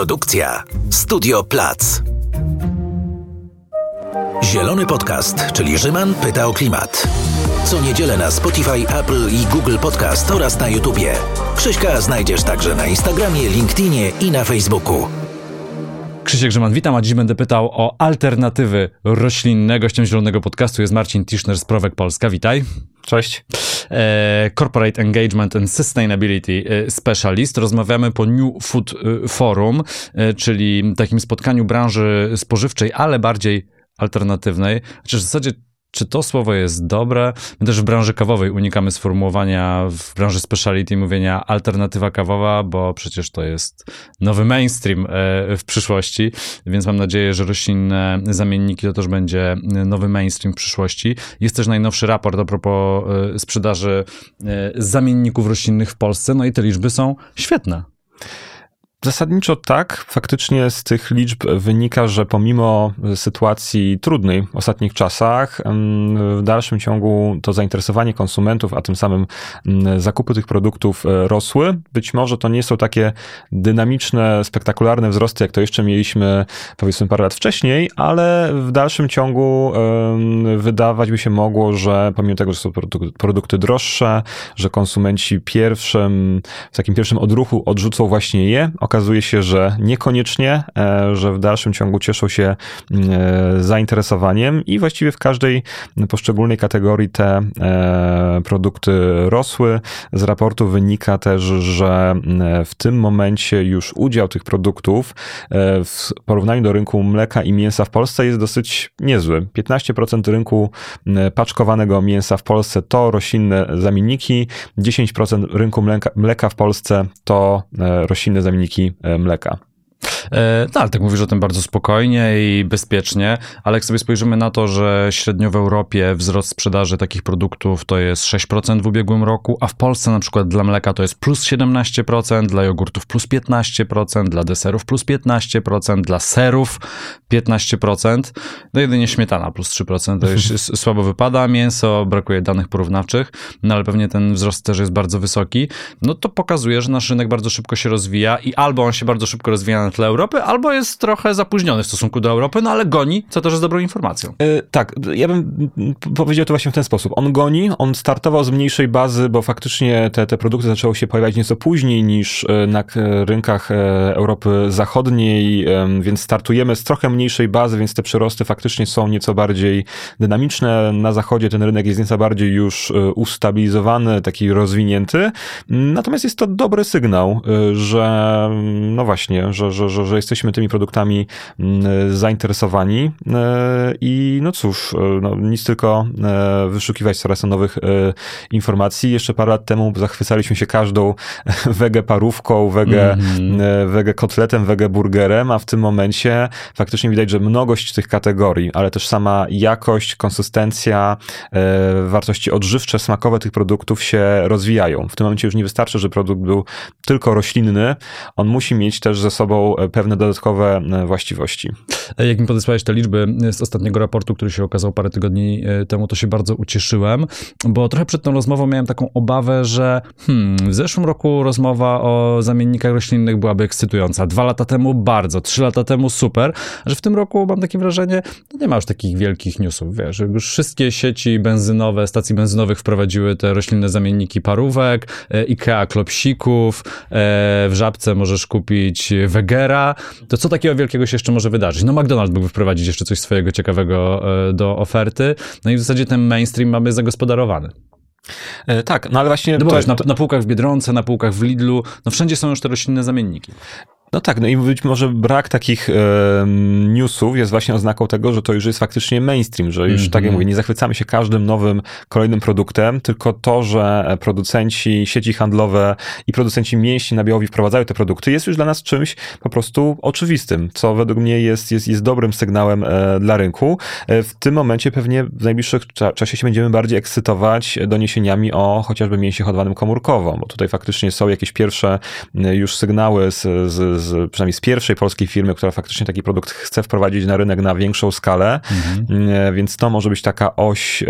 Produkcja Studio Plac. Zielony Podcast, czyli Rzyman pyta o klimat. Co niedzielę na Spotify, Apple i Google Podcast oraz na YouTubie. Krzyśka znajdziesz także na Instagramie, LinkedInie i na Facebooku. Krzysiek Grzyman, witam, a dziś będę pytał o alternatywy roślinne. Gościem Zielonego Podcastu jest Marcin Tischner z Prowek Polska. Witaj. Cześć. E, Corporate Engagement and Sustainability e, Specialist. Rozmawiamy po New Food e, Forum, czyli takim spotkaniu branży spożywczej, ale bardziej alternatywnej. Chociaż w zasadzie czy to słowo jest dobre? My też w branży kawowej unikamy sformułowania w branży speciality mówienia alternatywa kawowa, bo przecież to jest nowy mainstream w przyszłości, więc mam nadzieję, że roślinne zamienniki to też będzie nowy mainstream w przyszłości. Jest też najnowszy raport a propos sprzedaży zamienników roślinnych w Polsce, no i te liczby są świetne. Zasadniczo tak. Faktycznie z tych liczb wynika, że pomimo sytuacji trudnej w ostatnich czasach, w dalszym ciągu to zainteresowanie konsumentów, a tym samym zakupy tych produktów e, rosły. Być może to nie są takie dynamiczne, spektakularne wzrosty, jak to jeszcze mieliśmy powiedzmy parę lat wcześniej, ale w dalszym ciągu wydawać by się mogło, że pomimo tego, że są produkty droższe, że konsumenci pierwszym, w takim pierwszym odruchu odrzucą właśnie je, okazuje się, że niekoniecznie, e, że w dalszym ciągu cieszą się mm, e, zainteresowaniem i właściwie w każdej poszczególnej kategorii te e, produkty rosły. Z raportu wynika też, że mm, w tym momencie już udział tych produktów w porównaniu do rynku mleka i mięsa w Polsce jest dosyć niezły. 15% rynku mm, paczkowanego mięsa w Polsce to roślinne zamienniki, 10% rynku mleka, mleka w Polsce to roślinne zamienniki E, mleka. E, no, ale tak mówisz o tym bardzo spokojnie i bezpiecznie, ale jak sobie spojrzymy na to, że średnio w Europie wzrost sprzedaży takich produktów to jest 6% w ubiegłym roku, a w Polsce na przykład dla mleka to jest plus 17%, dla jogurtów plus 15%, dla deserów plus 15%, dla serów 15%, no jedynie śmietana plus 3%, to już słabo wypada, mięso, brakuje danych porównawczych, no ale pewnie ten wzrost też jest bardzo wysoki, no to pokazuje, że nasz rynek bardzo szybko się rozwija i albo on się bardzo szybko rozwija na tle Europy, albo jest trochę zapóźniony w stosunku do Europy, no ale goni, co też jest dobrą informacją. Yy, tak, ja bym powiedział to właśnie w ten sposób. On goni, on startował z mniejszej bazy, bo faktycznie te, te produkty zaczęły się pojawiać nieco później niż e, na rynkach e, Europy Zachodniej, więc startujemy z trochę mniejszej bazy, więc te przyrosty faktycznie są nieco bardziej dynamiczne. Na zachodzie ten rynek jest nieco bardziej już ustabilizowany, taki rozwinięty. Natomiast jest to dobry sygnał, że no właśnie, że, że, że, że jesteśmy tymi produktami mm, zainteresowani e, i no cóż, e, no, nic tylko e, wyszukiwać coraz nowych informacji. Jeszcze parę lat temu zachwycaliśmy się każdą wege parówką, wege, mm-hmm. wege kotletem, wege burgerem, a w tym momencie faktycznie widać, że mnogość tych kategorii, ale też sama jakość, konsystencja, wartości odżywcze, smakowe tych produktów się rozwijają. W tym momencie już nie wystarczy, że produkt był tylko roślinny, on musi mieć też ze sobą pewne dodatkowe e, właściwości. E, jak mi podesłałeś te liczby z ostatniego raportu, który się okazał parę tygodni e, temu, to się bardzo ucieszyłem, bo trochę przed tą rozmową miałem taką obawę, że hmm, w zeszłym roku rozmowa o zamiennikach roślinnych byłaby ekscytująca. Dwa lata temu bardzo, trzy lata temu super, że w tym roku mam takie wrażenie, no nie ma już takich wielkich newsów, wiesz, już wszystkie sieci benzynowe, stacji benzynowych wprowadziły te roślinne zamienniki parówek, IKEA klopsików, w Żabce możesz kupić Wegera, to co takiego wielkiego się jeszcze może wydarzyć? No McDonald's mógłby wprowadzić jeszcze coś swojego ciekawego e, do oferty, no i w zasadzie ten mainstream mamy zagospodarowany. E, tak, no ale właśnie... No bo wiesz, na, na półkach w Biedronce, na półkach w Lidlu, no wszędzie są już te roślinne zamienniki. No tak, no i być może brak takich e, newsów jest właśnie oznaką tego, że to już jest faktycznie mainstream, że już, mm -hmm. tak jak mhm. mówię, nie zachwycamy się każdym nowym, kolejnym produktem, tylko to, że producenci, sieci handlowe i producenci mięśni na Białowi wprowadzają te produkty, jest już dla nas czymś po prostu oczywistym, co według mnie jest, jest, jest dobrym sygnałem e, dla rynku. E, w tym momencie pewnie w najbliższym czasie się będziemy bardziej ekscytować doniesieniami o chociażby mięsie hodowanym komórkowo, bo tutaj faktycznie są jakieś pierwsze e, już sygnały z, z z, przynajmniej z pierwszej polskiej firmy, która faktycznie taki produkt chce wprowadzić na rynek na większą skalę, mhm. więc to może być taka oś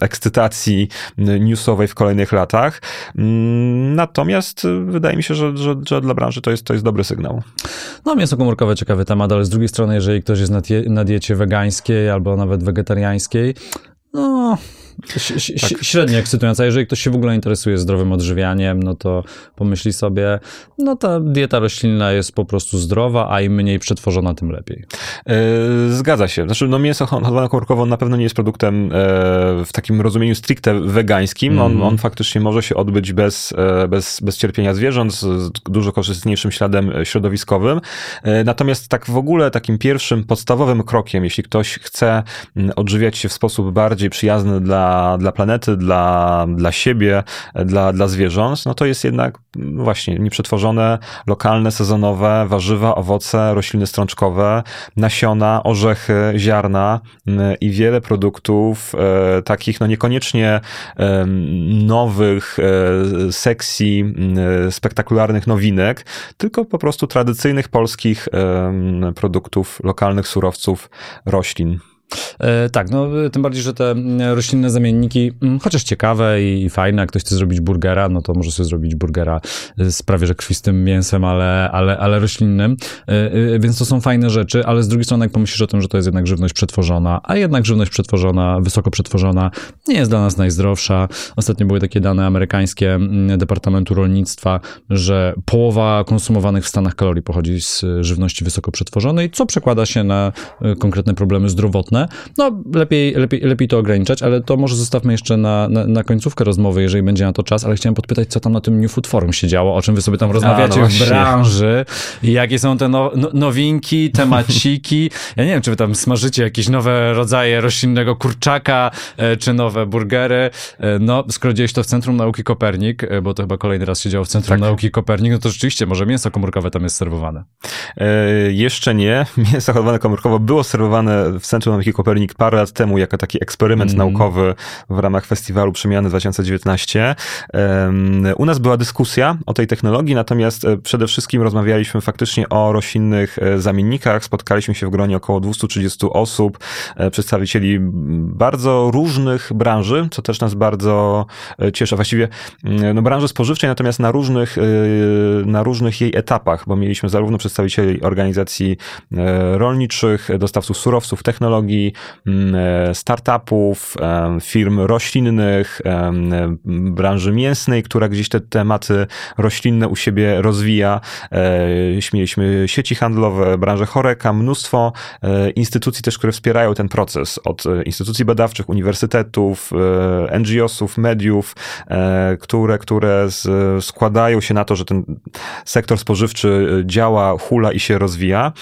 ekscytacji newsowej w kolejnych latach. Mm, natomiast wydaje mi się, że, że, że dla branży to jest, to jest dobry sygnał. No, mięso komórkowe ciekawy temat, ale z drugiej strony, jeżeli ktoś jest na, die, na diecie wegańskiej albo nawet wegetariańskiej, no, tak. średnio ekscytująca. Jeżeli ktoś się w ogóle interesuje zdrowym odżywianiem, no to pomyśli sobie, no ta dieta roślinna jest po prostu zdrowa, a im mniej przetworzona, tym lepiej. E, zgadza się. Znaczy, no mięso hodowane komórkowo na pewno nie jest produktem e, w takim rozumieniu stricte wegańskim. Mm. On, mhm. on faktycznie może się odbyć bez, e, bez, bez cierpienia zwierząt, z dużo korzystniejszym śladem środowiskowym. Natomiast tak w ogóle takim pierwszym podstawowym krokiem, jeśli ktoś chce odżywiać się w sposób bardziej przyjazny dla dla, planety, dla, dla siebie, dla, dla zwierząt, no to jest jednak właśnie nieprzetworzone, lokalne, sezonowe warzywa, owoce, rośliny strączkowe, nasiona, orzechy, ziarna mm, i wiele produktów e, takich, no niekoniecznie e, nowych, e, seksji, mm, spektakularnych nowinek, tylko po prostu tradycyjnych polskich produktów, lokalnych surowców, roślin. E, tak, no tym bardziej, że te roślinne zamienniki, chociaż ciekawe i fajne, ktoś chce zrobić burgera, no to może sobie zrobić burgera z prawie że krwistym mięsem, ale, ale, ale roślinnym, e, e, więc to są fajne rzeczy, ale z drugiej strony jak pomyślisz o tym, że to jest jednak żywność przetworzona, a jednak żywność przetworzona, wysoko przetworzona nie jest dla nas najzdrowsza. Ostatnio były takie dane amerykańskie Departamentu Rolnictwa, że połowa konsumowanych w Stanach kalorii pochodzi z żywności wysoko przetworzonej, co przekłada się na konkretne problemy zdrowotne, no lepiej, lepiej, lepiej to ograniczać, ale to może zostawmy jeszcze na, na, na, końcówkę rozmowy, jeżeli będzie na to czas, ale chciałem podpytać, co tam na tym New Food Forum się działo, o czym wy sobie tam rozmawiacie A, no w branży jakie są te no, no, nowinki, temaciki. Ja nie wiem, czy wy tam smażycie jakieś nowe rodzaje roślinnego kurczaka, e, czy nowe burgery. E, no, skoro dzieje się to w Centrum Nauki Kopernik, e, bo to chyba kolejny raz się działo w Centrum tak. Nauki Kopernik, no to rzeczywiście może mięso komórkowe tam jest serwowane. E, jeszcze nie. Mięso komórkowo było serwowane w Centrum Nauki Kopernik parę lat temu jako taki eksperyment mm. naukowy w ramach festiwalu Przemiany 2019. U nas była dyskusja o tej technologii, natomiast e, przede wszystkim rozmawialiśmy faktycznie o roślinnych e, zamiennikach. Spotkaliśmy się w gronie około 230 osób, e, przedstawicieli bardzo różnych branży, co też nas bardzo cieszy. Właściwie mm, no, branży spożywczej, natomiast na różnych, na różnych jej etapach, bo mieliśmy zarówno przedstawicieli organizacji rolniczych, dostawców surowców, technologii, Mm, e, startupów, firm roślinnych, branży mięsnej, która gdzieś te tematy roślinne u siebie rozwija. E, mieliśmy sieci handlowe, branżę choreka, mnóstwo e, instytucji też, które wspierają ten proces, od instytucji badawczych, uniwersytetów, NGO-sów, mediów, które, które składają się na to, że ten sektor spożywczy działa, hula i się rozwija.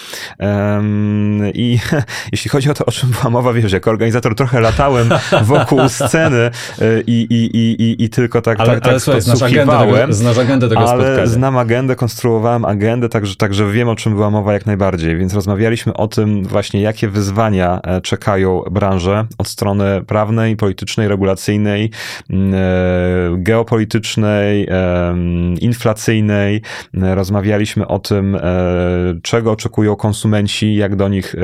I jeśli chodzi o to, czym była mowa, wiesz, jako organizator trochę latałem wokół sceny y, i, i, i, i, tylko tak, ale, tak, ale tak słuchaj, znasz agendę, tego, znasz agendę tego ale spotkania. znam agendę, konstruowałem agendę, także, także wiem, o czym była mowa jak najbardziej, więc rozmawialiśmy o tym właśnie, jakie wyzwania e, czekają branżę od strony prawnej, politycznej, regulacyjnej, e, geopolitycznej, inflacyjnej. Rozmawialiśmy o tym, e, czego oczekują konsumenci, jak do nich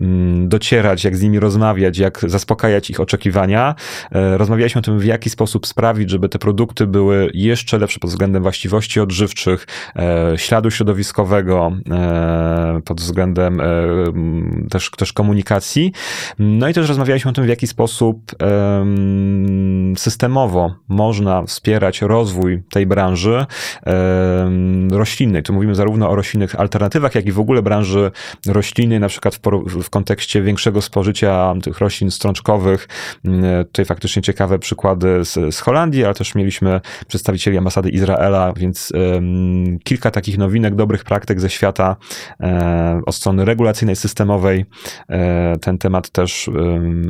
mm, docierać, jak z nimi rozmawiać, jak zaspokajać ich oczekiwania. E, rozmawialiśmy o tym, w jaki sposób sprawić, żeby te produkty były jeszcze lepsze pod względem właściwości odżywczych, e, śladu środowiskowego, e, pod względem też, też komunikacji. No i też rozmawialiśmy o tym, w jaki sposób systemowo można wspierać rozwój tej branży roślinnej. Tu mówimy zarówno o roślinnych alternatywach, jak i w ogóle branży roślinnej, na przykład w, w kontekście większego spożycia tych roślin strączkowych. Mm, tutaj faktycznie ciekawe przykłady z, z Holandii, ale też mieliśmy przedstawicieli ambasady Izraela, więc kilka takich nowinek, dobrych praktyk ze świata um, od strony regulacyjnej, systemowej. Um, ten temat też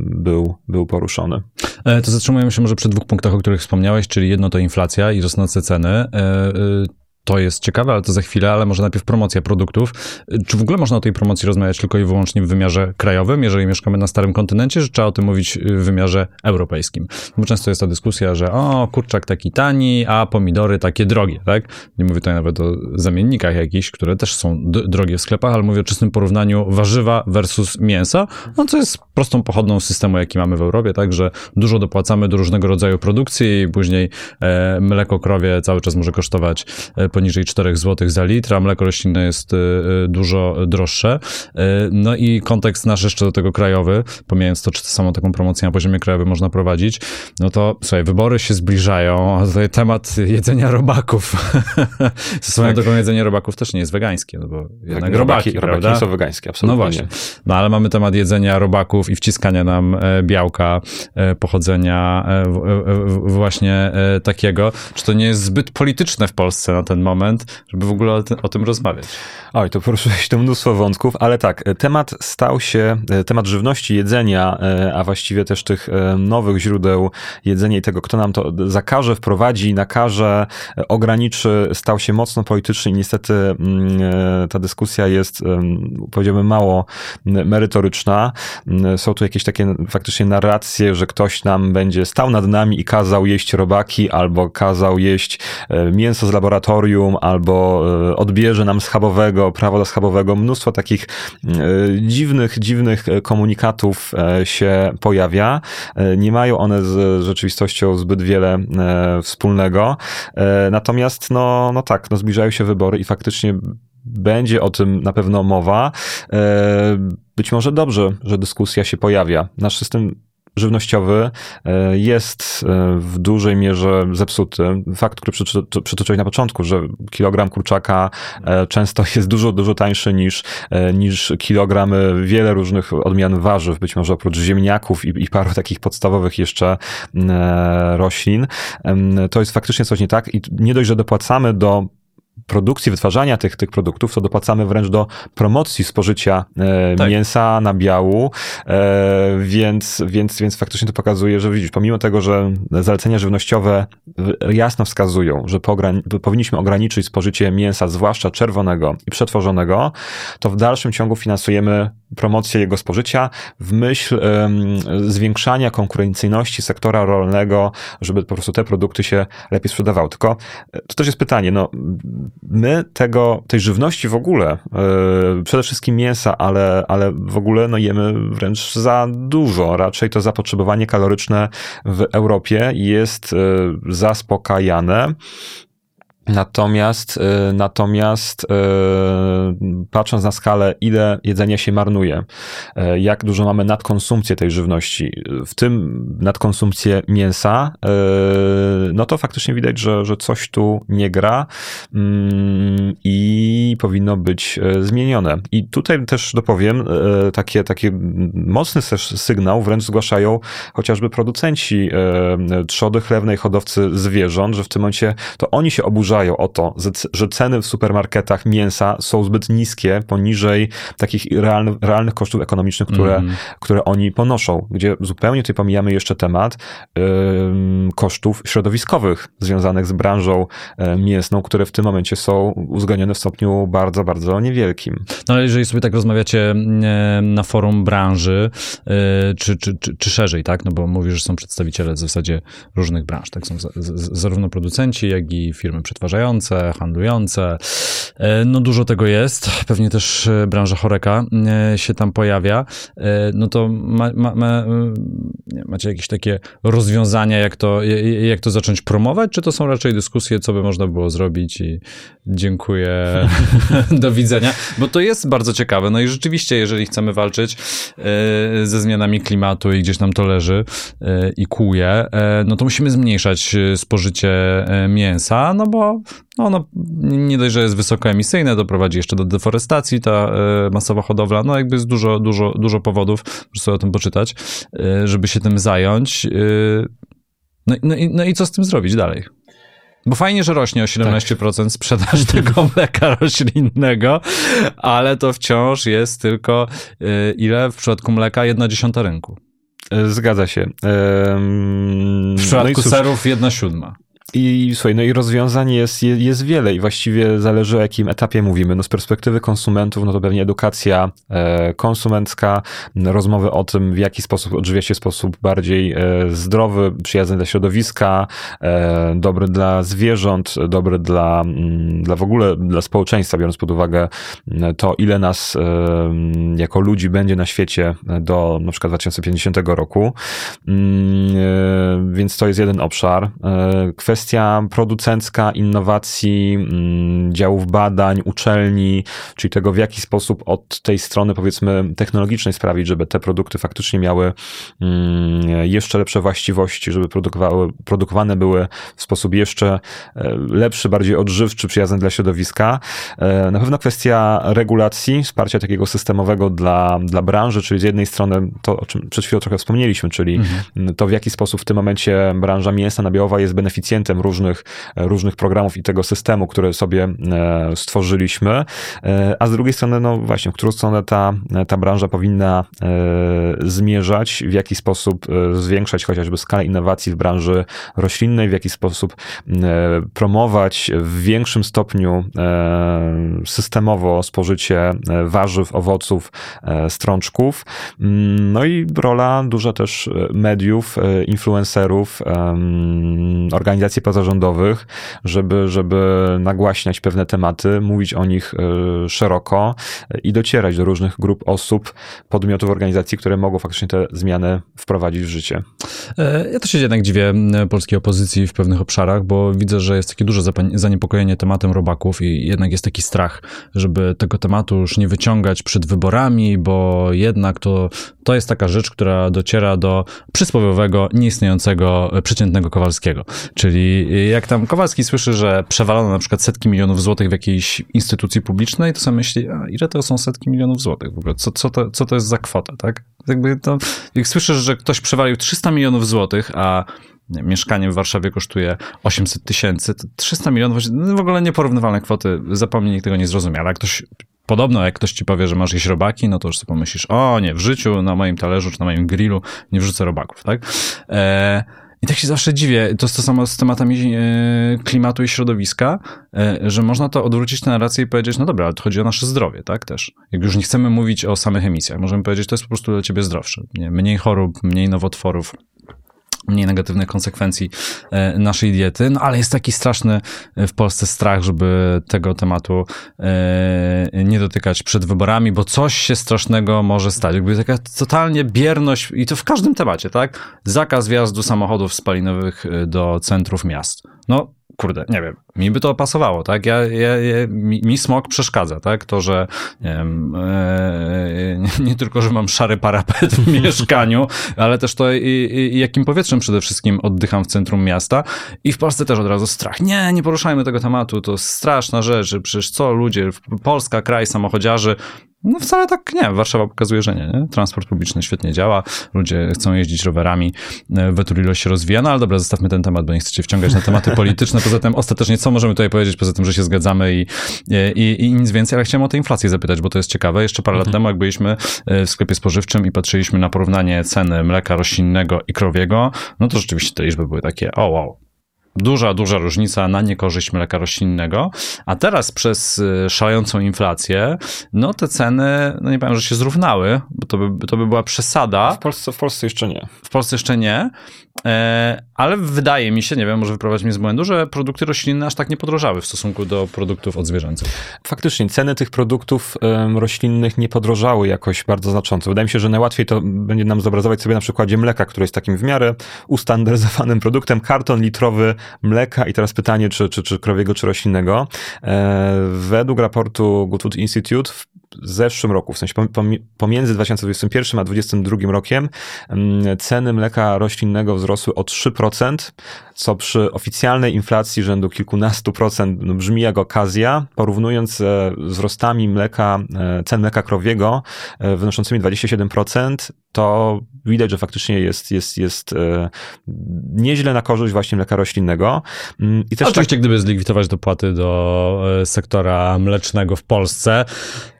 był, był poruszony. E, to zatrzymujemy się może przy dwóch punktach, o których wspomniałeś, czyli jedno to inflacja i rosnące ceny. E, to jest ciekawe, ale to za chwilę, ale może najpierw promocja produktów. Czy w ogóle można o tej promocji rozmawiać tylko i wyłącznie w wymiarze krajowym, jeżeli mieszkamy na starym kontynencie, czy trzeba o tym mówić w wymiarze europejskim? Bo często jest ta dyskusja, że o, kurczak taki tani, a pomidory takie drogie, tak? Nie mówię tutaj nawet o zamiennikach jakichś, które też są drogie w sklepach, ale mówię o czystym porównaniu warzywa versus mięsa, no co jest prostą pochodną systemu, jaki mamy w Europie, tak, że dużo dopłacamy do różnego rodzaju produkcji i później e, mleko krowie cały czas może kosztować e, poniżej 4 zł za litr, a mleko roślinne jest e, dużo droższe. E, no i kontekst nasz jeszcze do tego krajowy, pomijając to, czy to samą taką promocję na poziomie krajowym można prowadzić, no to słuchaj, wybory się zbliżają, a tutaj temat jedzenia robaków. Swoją tak. drogą jedzenie robaków też nie jest wegańskie, no bo tak, jednak robaki, robaki, robaki nie są wegańskie, absolutnie. No właśnie. No ale mamy temat jedzenia robaków i wciskania nam e, białka pochodzenia właśnie takiego. Czy to nie jest zbyt polityczne w Polsce na ten moment, żeby w ogóle o, o tym rozmawiać? Oj, to poruszyłeś tu mnóstwo wątków, ale tak, temat stał się, temat żywności, jedzenia, a właściwie też tych nowych źródeł jedzenia i tego, kto nam to zakaże, wprowadzi, nakaże, ograniczy, stał się mocno polityczny i niestety mm, e, ta dyskusja jest, powiedziałbym, mało merytoryczna. Są tu jakieś takie faktycznie narracje, że ktoś nam będzie stał nad nami i kazał jeść robaki, albo kazał jeść e, mięso z laboratorium, albo e, odbierze nam schabowego, prawo do schabowego. Mnóstwo takich dziwnych, dziwnych komunikatów się pojawia. Nie mają one z rzeczywistością zbyt wiele e, wspólnego. E, natomiast, no, no tak, no zbliżają się wybory i faktycznie będzie o tym na pewno mowa. E, być może dobrze, że dyskusja się pojawia. Nasz system żywnościowy e, jest e, w dużej mierze zepsuty. Fakt, który przytoczyłeś na początku, że kilogram kurczaka e, często jest dużo, dużo tańszy niż, niż kilogram wiele różnych odmian warzyw, być może oprócz ziemniaków i, i paru takich podstawowych jeszcze roślin. To jest faktycznie coś nie tak i nie dość, że dopłacamy do produkcji, wytwarzania tych, tych produktów, to dopłacamy wręcz do promocji spożycia e, tak. mięsa, nabiału, e, więc, więc, więc faktycznie to pokazuje, że widzisz, pomimo tego, że zalecenia żywnościowe jasno wskazują, że powinniśmy ograniczyć spożycie mięsa, zwłaszcza czerwonego i przetworzonego, to w dalszym ciągu finansujemy promocję jego spożycia w myśl zwiększania konkurencyjności sektora rolnego, żeby po prostu te produkty się lepiej sprzedawały. Tylko e, to też jest pytanie, no my tego, tej żywności w ogóle, e, przede wszystkim mięsa, ale, ale w ogóle no jemy wręcz za dużo. Raczej to zapotrzebowanie kaloryczne w Europie jest e, zaspokajane. Natomiast, y, natomiast y, patrząc na skalę, ile jedzenia się marnuje, y, jak dużo mamy nadkonsumpcję tej żywności, w tym nadkonsumpcję mięsa, no to faktycznie widać, że, że coś tu nie gra mm, i powinno być zmienione. I tutaj też dopowiem, takie, takie mocny też sygnał wręcz zgłaszają chociażby producenci trzody chlewnej, hodowcy zwierząt, że w tym momencie to oni się oburzają oburzają o to, że ceny w supermarketach mięsa są zbyt niskie, poniżej takich realnych, realnych kosztów ekonomicznych, które, mm. które oni ponoszą, gdzie zupełnie tutaj pomijamy jeszcze temat kosztów środowiskowych związanych z branżą e, mięsną, które w tym momencie są uwzględnione w stopniu bardzo, bardzo niewielkim. No ale jeżeli sobie tak rozmawiacie e, na forum branży, e, czy, czy, czy, czy szerzej, tak, no bo mówisz, że są przedstawiciele w zasadzie różnych branż, tak, są zarówno producenci, jak i firmy przetwórcze, przetwarzające, handlujące. E, no dużo tego jest. Pewnie też e, branża choreka e, się tam pojawia. No to ma, ma, ma, macie jakieś takie rozwiązania, jak to, jak to zacząć promować, czy to są raczej dyskusje, co by można było zrobić i dziękuję, do widzenia, bo to jest bardzo ciekawe. No i rzeczywiście, jeżeli chcemy walczyć ze zmianami klimatu i gdzieś nam to leży i kuje, no to musimy zmniejszać spożycie mięsa, no bo no, no, nie dość, że jest wysokoemisyjne, doprowadzi jeszcze do deforestacji ta e, masowa hodowla. No jakby jest dużo, dużo, dużo powodów, żeby sobie o tym poczytać, e, żeby się tym zająć. E, no, no, i, no i co z tym zrobić dalej? Bo fajnie, że rośnie o 17% tak. sprzedaż tego mleka roślinnego, ale to wciąż jest tylko ile w przypadku mleka? Jedna dziesiąta rynku. Zgadza się. w przypadku no serów jedna siódma. I słuchaj, no i rozwiązań jest, jest wiele i właściwie zależy o jakim etapie mówimy. No z perspektywy konsumentów, no to pewnie edukacja e, konsumencka, rozmowy o tym, w jaki sposób odżywia się w sposób bardziej e, zdrowy, przyjazny dla środowiska, e, dobry dla zwierząt, dobry dla, mm, dla w ogóle dla społeczeństwa, biorąc pod uwagę to, ile nas jako ludzi będzie na świecie do na przykład 2050 roku. Mm, więc to jest jeden obszar. Kwestia kwestia producencka, innowacji, mm, działów badań, uczelni, czyli tego, w jaki sposób od tej strony, powiedzmy, technologicznej sprawić, żeby te produkty faktycznie miały mm, jeszcze lepsze właściwości, żeby produkowały, produkowane były w sposób jeszcze e, lepszy, bardziej odżywczy, przyjazny dla środowiska. E, na pewno kwestia regulacji, wsparcia takiego systemowego dla, dla branży, czyli z jednej strony to, o czym przed chwilą trochę wspomnieliśmy, czyli mhm. to, w jaki sposób w tym momencie branża mięsa nabiołowa jest beneficjentem różnych, różnych programów i tego systemu, który sobie e, stworzyliśmy, e, a z drugiej strony, no właśnie, w którą stronę ta, ta branża powinna e, zmierzać, w jaki sposób zwiększać chociażby skalę innowacji w branży roślinnej, w jaki sposób promować w większym stopniu systemowo spożycie warzyw, owoców, strączków. No i rola duża też mediów, influencerów, organizacji pozarządowych, żeby, żeby nagłaśniać pewne tematy, mówić o nich e, szeroko i docierać do różnych grup osób, podmiotów, organizacji, które mogą faktycznie te zmiany wprowadzić w życie. E, ja też się jednak dziwię polskiej opozycji w pewnych obszarach, bo widzę, że jest takie duże zaniepokojenie tematem robaków i jednak jest taki strach, żeby tego tematu już nie wyciągać przed wyborami, bo jednak to, to jest taka rzecz, która dociera do przysłowiowego, nieistniejącego, przeciętnego Kowalskiego. Czyli jak tam Kowalski słyszy, że przewalono na przykład setki milionów złotych w jakiejś instytucji publicznej, to sobie myśli, a ile to są setki milionów złotych w ogóle? Co, co, to, co to jest za kwota, tak? Jakby to, jak słyszysz, że ktoś przewalił 300 milionów złotych, a nie, mieszkanie w Warszawie kosztuje 800 tysięcy, to 300 milionów, w ogóle nieporównywalne kwoty, zapomnij, nikt tego nie zrozumie, ale ktoś Podobno, jak ktoś ci powie, że masz jakieś robaki, no to już sobie pomyślisz, o nie, w życiu na moim talerzu czy na moim grillu nie wrzucę robaków, tak? E, i tak się zawsze dziwię, to jest to samo z tematami e, klimatu i środowiska, e, że można to odwrócić tę narrację i powiedzieć, no dobra, ale to chodzi o nasze zdrowie, tak też. Jak już nie chcemy mówić o samych emisjach, możemy powiedzieć, to jest po prostu dla ciebie zdrowsze. Nie? Mniej chorób, mniej nowotworów, mniej negatywnych konsekwencji e, naszej diety, no ale jest taki straszny w Polsce strach, żeby tego tematu nie dotykać przed wyborami, bo coś się strasznego może stać. Jakby taka totalnie bierność i to w każdym temacie, tak? Zakaz wjazdu samochodów spalinowych e, do centrów miast. No, kurde, nie wiem, mi by to pasowało, tak? Ja, ja, ja mi, mi smog przeszkadza, tak? To, że nie, wiem, e, nie, nie, tylko, że mam szary parapet w mieszkaniu, ale też to i, i, jakim powietrzem przede wszystkim oddycham w centrum miasta i w Polsce też od razu strach. Nie, nie poruszajmy tego tematu, to straszna rzecz, przecież co ludzie, Polska, kraj samochodziarzy, no wcale tak nie. Warszawa pokazuje, że nie, nie. Transport publiczny świetnie działa, ludzie chcą jeździć rowerami, e, Weturilo się rozwija, no ale dobra, zostawmy ten temat, bo nie chcecie wciągać na tematy polityczne. Poza tym ostatecznie co możemy tutaj powiedzieć, poza tym, że się zgadzamy i, i, i nic więcej, ale chciałem o tę inflację zapytać, bo to jest ciekawe. Jeszcze parę mhm. lat temu, jak byliśmy e, w sklepie spożywczym i patrzyliśmy na porównanie ceny mleka roślinnego i krowiego, no to rzeczywiście te liczby były takie, o wow, duża, duża różnica na niekorzyść mleka roślinnego, a teraz przez y, szalejącą inflację, no te ceny, no nie powiem, że się zrównały, bo to by, to by była przesada. W Polsce, w Polsce jeszcze nie. W Polsce jeszcze nie, e, ale wydaje mi się, nie wiem, może wyprowadzić mnie z błędu, że produkty roślinne aż tak nie podrożały w stosunku do produktów odzwierzęcych. Faktycznie, ceny tych produktów roślinnych nie podrożały jakoś bardzo znacząco. Wydaje mi się, że najłatwiej to będzie nam zobrazować sobie na przykładzie mleka, które jest takim w miarę ustandaryzowanym produktem. Karton litrowy mleka i teraz pytanie, czy, czy, czy krowiego, czy roślinnego. E, według raportu Good Food Institute w zeszłym roku, w sensie pomiędzy 2021 a 2022 rokiem mm, ceny mleka roślinnego wzrosły o 3%, co przy oficjalnej inflacji rzędu kilkunastu procent no, brzmi jak okazja, porównując e, wzrostami mleka, e, cen mleka krowiego wynoszącymi 27%, to widać, że faktycznie jest, jest, jest nieźle na korzyść właśnie mleka roślinnego. Mm, I też Oczywiście, tak... gdyby zlikwidować dopłaty do sektora mlecznego w Polsce,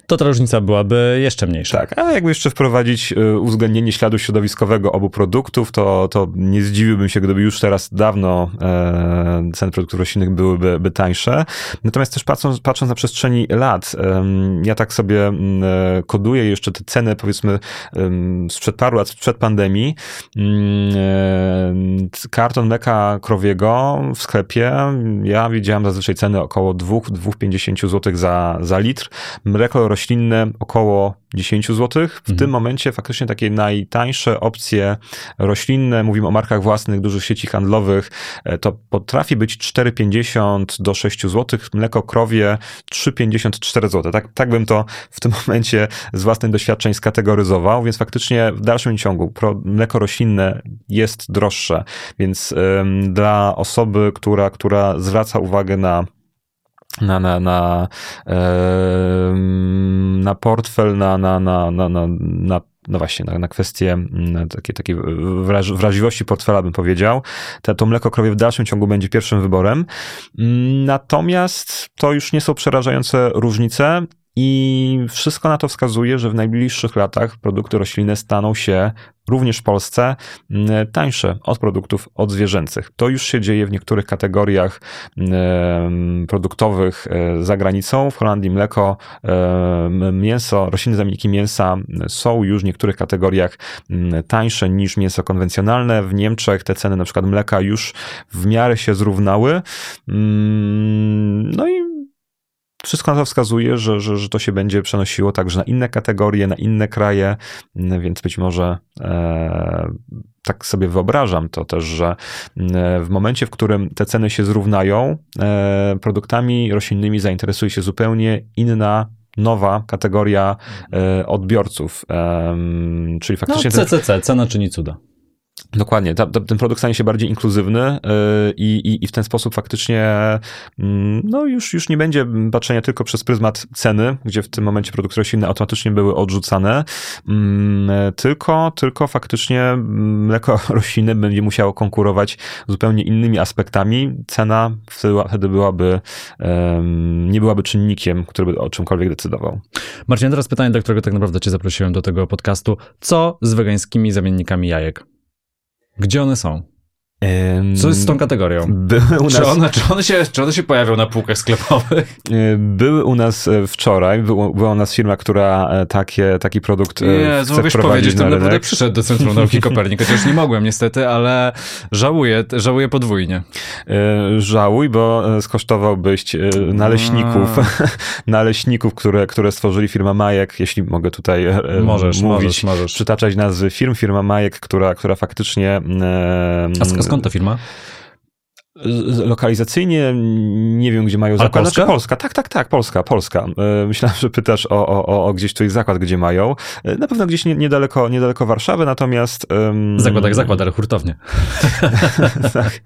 to ta różnica byłaby jeszcze mniejsza. Tak, a jakby jeszcze wprowadzić y, uwzględnienie śladu środowiskowego obu produktów, to, to nie zdziwiłbym się, gdyby już teraz dawno e, ceny produktów roślinnych byłyby by tańsze. Natomiast też patrząc, patrząc na przestrzeni lat, e, ja tak sobie mm, e, koduję jeszcze te ceny, powiedzmy, sprzed paru lat, sprzed pandemii. Karton mleka krowiego w sklepie, ja widziałem zazwyczaj ceny około 2-2,50 zł za, za litr. Mleko roślinne około 10 zł. W mhm. tym momencie faktycznie takie najtańsze opcje roślinne, mówimy o markach własnych dużych sieci handlowych, e, to potrafi być 4,50 do 6 zł, mleko krowie 3,54 zł. Tak, tak bym to w tym momencie z własnych doświadczeń skategoryzował, więc faktycznie w dalszym ciągu mleko roślinne jest droższe, więc ym, dla osoby, która, która zwraca uwagę na na, na, na, na portfel, na, na, na, na, na, na no właśnie, na, na kwestię mm, takiej, takiej wraż, wrażliwości portfela bym powiedział. To, to mleko krowie w dalszym ciągu będzie pierwszym wyborem. Natomiast to już nie są przerażające różnice. I wszystko na to wskazuje, że w najbliższych latach produkty roślinne staną się również w Polsce mm, tańsze od produktów odzwierzęcych. To już się dzieje w niektórych kategoriach mm, produktowych e, za granicą. W Holandii mleko, mięso, roślinne zamienniki mięsa są już w niektórych kategoriach mm, tańsze niż mięso konwencjonalne. W Niemczech te ceny na przykład mleka już w miarę się zrównały. No i wszystko na to wskazuje, że, że, że to się będzie przenosiło także na inne kategorie, na inne kraje, więc być może e, tak sobie wyobrażam to też, że e, w momencie, w którym te ceny się zrównają, e, produktami roślinnymi zainteresuje się zupełnie inna nowa kategoria e, odbiorców. Czyli faktycznie. No, CCC, cena czyni cuda. Dokładnie, ta, ta, ten produkt stanie się bardziej inkluzywny yy, i, i w ten sposób faktycznie yy, no już, już nie będzie patrzenia tylko przez pryzmat ceny, gdzie w tym momencie produkty roślinne automatycznie były odrzucane, yy, tylko, tylko faktycznie mleko roślinne będzie musiało konkurować zupełnie innymi aspektami. Cena wtedy byłaby, nie byłaby czynnikiem, który by o czymkolwiek decydował. Marcin, teraz pytanie, do którego tak naprawdę cię zaprosiłem do tego podcastu. Co z wegańskimi zamiennikami jajek? Gdzie one są? Co jest z tą kategorią? Były u nas... czy, one, czy, one się, czy one się pojawią na półkach sklepowych? Były u nas e, wczoraj, była, u nas firma, która e, takie, taki produkt e, nie, chce wiesz powiedzieć, to bym przyszedł do Centrum Nauki Kopernik, chociaż nie mogłem niestety, ale żałuję, żałuję podwójnie. Żałuj, bo skosztowałbyś naleśników, naleśników, które, które stworzyli firma Majek, jeśli mogę tutaj możesz, mówić, możesz, możesz. przytaczać nazwy firm, firma Majek, która, która faktycznie... A skąd ta firma? Lokalizacyjnie nie wiem, gdzie mają zakład. Polska? Znaczy Polska, tak, tak, tak, Polska, Polska. E, myślałem, że pytasz o, o, o gdzieś tu jest zakład, gdzie mają. E, na pewno gdzieś niedaleko, niedaleko Warszawy, natomiast... Um... Zakład jak zakład, ale hurtownie. tak,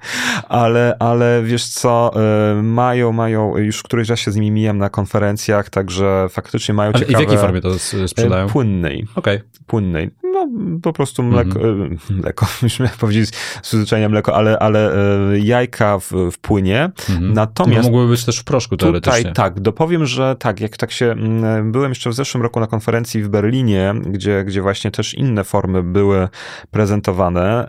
ale, ale wiesz co, e, mają, mają, już któryś raz się z nimi mijam na konferencjach, także faktycznie mają ale ciekawe... i w jakiej formie to sprzedają? Płynnej. Okej. Okay. Płynnej no, po prostu mleko, mm -hmm. mleko, już miałem powiedzieć z zwyczajenia mleko, ale, ale e, jajka w, w płynie. -hmm. Natomiast. No, mogłyby być też w proszku teoretycznie. Tutaj tak, dopowiem, że tak, jak tak się, mm, byłem jeszcze w zeszłym roku na konferencji w Berlinie, gdzie, gdzie właśnie też inne formy były prezentowane.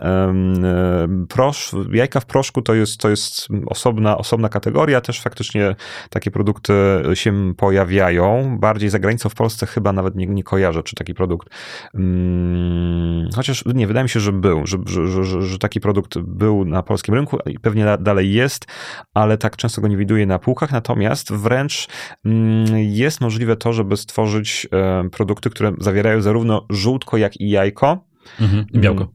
Prosz, jajka w proszku to jest, to jest osobna, osobna kategoria, też faktycznie takie produkty się pojawiają. Bardziej za granicą w Polsce chyba nawet nie, nie kojarzę, czy taki produkt Mm, chociaż nie, wydaje mi się, że był, że, że, że, że, taki produkt był na polskim rynku i pewnie dalej jest, ale tak często go nie widuję na półkach. Natomiast wręcz mm, jest możliwe to, żeby stworzyć e, produkty, które zawierają zarówno żółtko, jak i jajko. Mhm, i białko.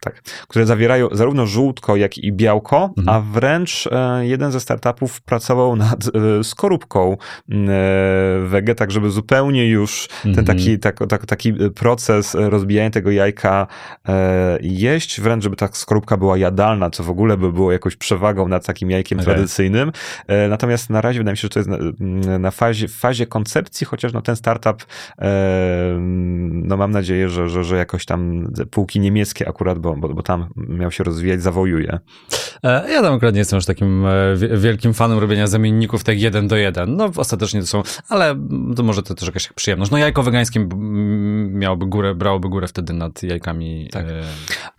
Tak, które zawierają zarówno żółtko, jak i białko, mhm. a wręcz e, jeden ze startupów pracował nad e, skorupką e, wege, tak żeby zupełnie już mhm. ten taki, tak, tak, taki proces rozbijania tego jajka jeść, wręcz żeby ta skorupka była jadalna, co w ogóle by było jakąś przewagą nad takim jajkiem okay. tradycyjnym. Natomiast na razie wydaje mi się, że to jest na, na fazie, fazie koncepcji, chociaż no ten startup, no mam nadzieję, że, że, że jakoś tam półki niemieckie akurat, bo, bo, bo tam miał się rozwijać, zawojuje. E, ja tam akurat nie jestem już takim e, wielkim fanem robienia zamienników tak jeden do jeden. No ostatecznie to są, ale to może to też jakaś przyjemność. No jajko wegańskie miałoby górę, brałoby górę wtedy nad jajkami. Tak.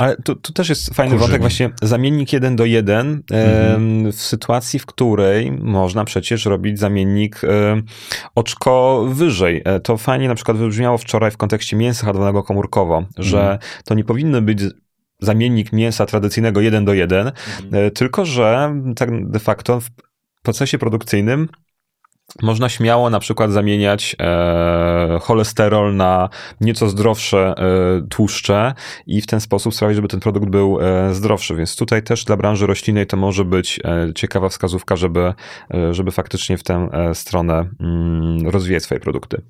E... Ale tu, tu, też jest fajny kurzymi. wątek właśnie zamiennik jeden do jeden mhm. w sytuacji, w której można przecież robić zamiennik e, oczko wyżej. E, to fajnie na przykład wybrzmiało wczoraj w kontekście mięsa hodowanego komórkowo, że mhm. to nie powinny być zamiennik mięsa tradycyjnego jeden do jeden, mhm. tylko że tak de facto w procesie produkcyjnym można śmiało na przykład zamieniać e, cholesterol na nieco zdrowsze e, tłuszcze i w ten sposób sprawić, żeby ten produkt był e, zdrowszy. Więc tutaj też dla branży roślinnej to może być e, ciekawa wskazówka, żeby, e, żeby faktycznie w tę e, stronę mm, rozwijać swoje produkty.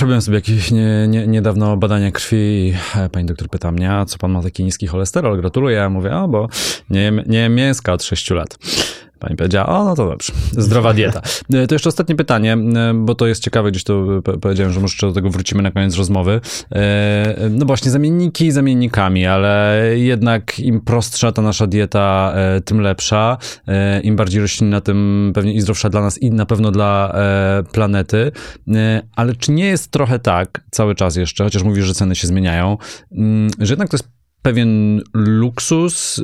robiłem sobie jakieś nie, nie, niedawno badania krwi i pani doktor pyta mnie, a co pan ma taki niski cholesterol? Gratuluję. Ja mówię, o, bo nie, nie mięska od 6 lat. Pani powiedziała, o no to dobrze, zdrowa dieta. E, to jeszcze ostatnie pytanie, e, bo to jest ciekawe, gdzieś to powiedziałem, że może do tego wrócimy na koniec rozmowy. E, no właśnie, zamienniki zamiennikami, ale jednak im prostsza ta nasza dieta, tym lepsza. Im bardziej roślinna, tym pewnie i zdrowsza dla nas i na pewno dla planety. Ale czy nie jest trochę tak, cały czas jeszcze, chociaż mówisz, że ceny się zmieniają, mm, że jednak to jest pewien luksus y,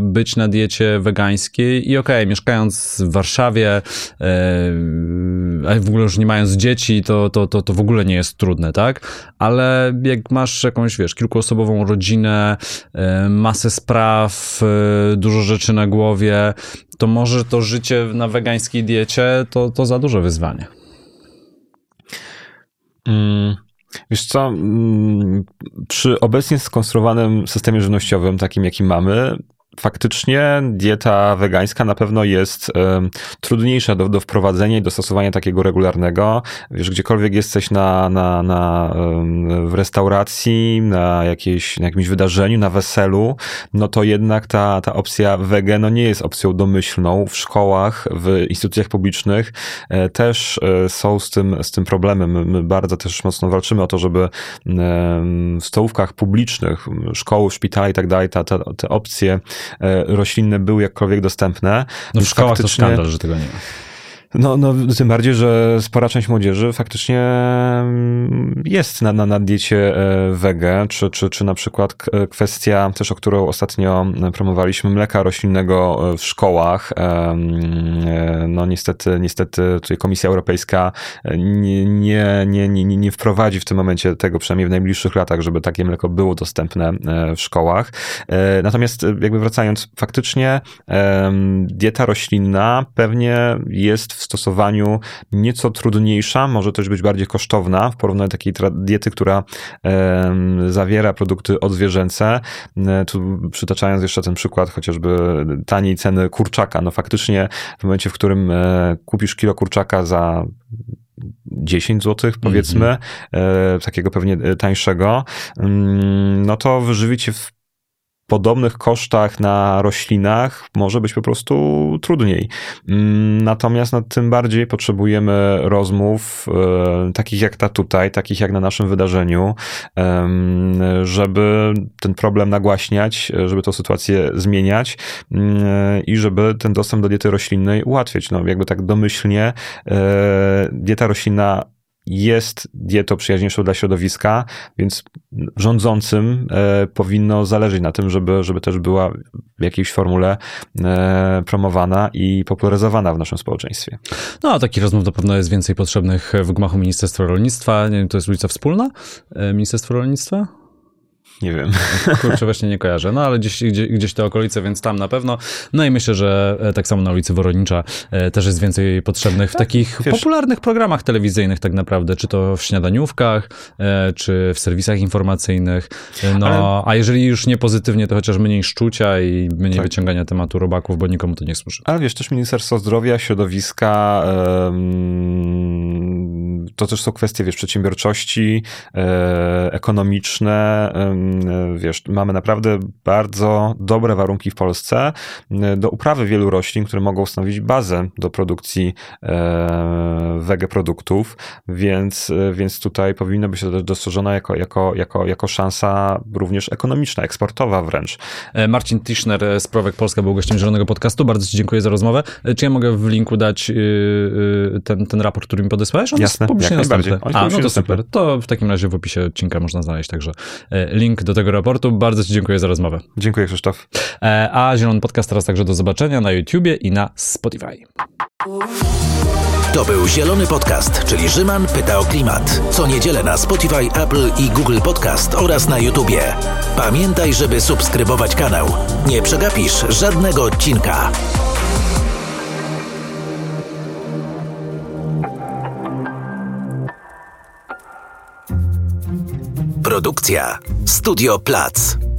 być na diecie wegańskiej i okej, okay, mieszkając w Warszawie, y, a w ogóle już nie mając dzieci, to, to, to, to w ogóle nie jest trudne, tak? Ale jak masz jakąś, wiesz, kilkuosobową rodzinę, y, masę spraw, dużo rzeczy na głowie, to może to życie na wegańskiej diecie to, to za duże wyzwanie. Mm. Wiesz co, mm, przy obecnie skonstruowanym systemie żywnościowym, takim jaki mamy, faktycznie dieta wegańska na pewno jest trudniejsza do, do wprowadzenia i do stosowania takiego regularnego. Wiesz, gdziekolwiek jesteś na, na, na, w restauracji, na, jakiejś, na jakimś wydarzeniu, na weselu, no to jednak ta, ta opcja wege no nie jest opcją domyślną. W szkołach, w instytucjach publicznych e, też e, są z tym, z tym problemem. My bardzo też mocno walczymy o to, żeby w stołówkach publicznych, szkoły, szpitale i tak dalej, te opcje roślinne były jakkolwiek dostępne. No w szkołach to skandal, że tego nie ma. No, no, tym bardziej, że spora część młodzieży faktycznie mm, jest na, na, na diecie e, wege, czy, czy, czy na przykład e, kwestia też, o którą ostatnio promowaliśmy, mleka roślinnego w szkołach. No niestety, niestety tutaj Komisja Europejska nie, nie, nie, nie, nie wprowadzi w tym momencie tego, przynajmniej w najbliższych latach, żeby takie mleko było dostępne w szkołach. Natomiast jakby wracając, faktycznie dieta roślinna pewnie jest w stosowaniu nieco trudniejsza, może też być bardziej kosztowna w porównaniu do takiej diety, która e, zawiera produkty odzwierzęce. E, tu przytaczając jeszcze ten przykład chociażby taniej ceny kurczaka. No faktycznie w momencie, w którym e, kupisz kilo kurczaka za 10 zł, powiedzmy, mm -hmm. takiego pewnie tańszego, mm, no to wyżywicie w podobnych kosztach na roślinach może być po prostu trudniej. Mm, natomiast no, tym bardziej potrzebujemy rozmów e, takich jak ta tutaj, takich jak na naszym wydarzeniu, żeby ten problem nagłaśniać, żeby tę sytuację zmieniać mm, i żeby ten dostęp do diety roślinnej ułatwiać. No, jakby tak domyślnie e, dieta roślinna jest dietą przyjaźniejszą dla środowiska, więc rządzącym e, powinno zależeć na tym, żeby, żeby też była w jakiejś formule e, promowana i popularyzowana w naszym społeczeństwie. No, a takich rozmów na pewno jest więcej potrzebnych w gmachu Ministerstwa Rolnictwa. Nie wiem, to jest ulica Wspólna? E, Ministerstwo Rolnictwa? Nie wiem. Kurczę, właśnie nie kojarzę. No ale gdzieś, gdzieś, gdzieś te okolice, więc tam na pewno. No i myślę, że e, tak samo na ulicy Woronicza e, też jest więcej potrzebnych w tak, takich wiesz, popularnych programach telewizyjnych tak naprawdę, czy to w śniadaniówkach, e, czy w serwisach informacyjnych. No, ale... a jeżeli już nie pozytywnie, to chociaż mniej szczucia i mniej tak. wyciągania tematu robaków, bo nikomu to nie służy. Ale wiesz, też Ministerstwo Zdrowia, Środowiska, to też są kwestie, wiesz, przedsiębiorczości, e, ekonomiczne, e, wiesz, mamy naprawdę bardzo dobre warunki w Polsce e, do uprawy wielu roślin, które mogą stanowić bazę do produkcji wege produktów, więc, więc tutaj powinno być to dostrzeżone jako, jako, jako, jako szansa również ekonomiczna, eksportowa wręcz. Marcin Tischner z Prowek Polska był gościem Zielonego Podcastu. Bardzo Ci dziękuję za rozmowę. Czy ja mogę w linku dać ten, ten raport, który mi podesłałeś? On Jasne, jest publicznie dostępny. A, no to super. To w takim razie w opisie odcinka można znaleźć także link do tego raportu. Bardzo Ci dziękuję za rozmowę. Dziękuję Krzysztof. A Zielony Podcast teraz także do zobaczenia na YouTubie i na Spotify. To był Zielony Podcast, czyli Rzyman pyta o klimat. Co niedzielę na Spotify, Apple i Google Podcast oraz na YouTubie. Pamiętaj, żeby subskrybować kanał. Nie przegapisz żadnego odcinka. Produkcja Studio Plac.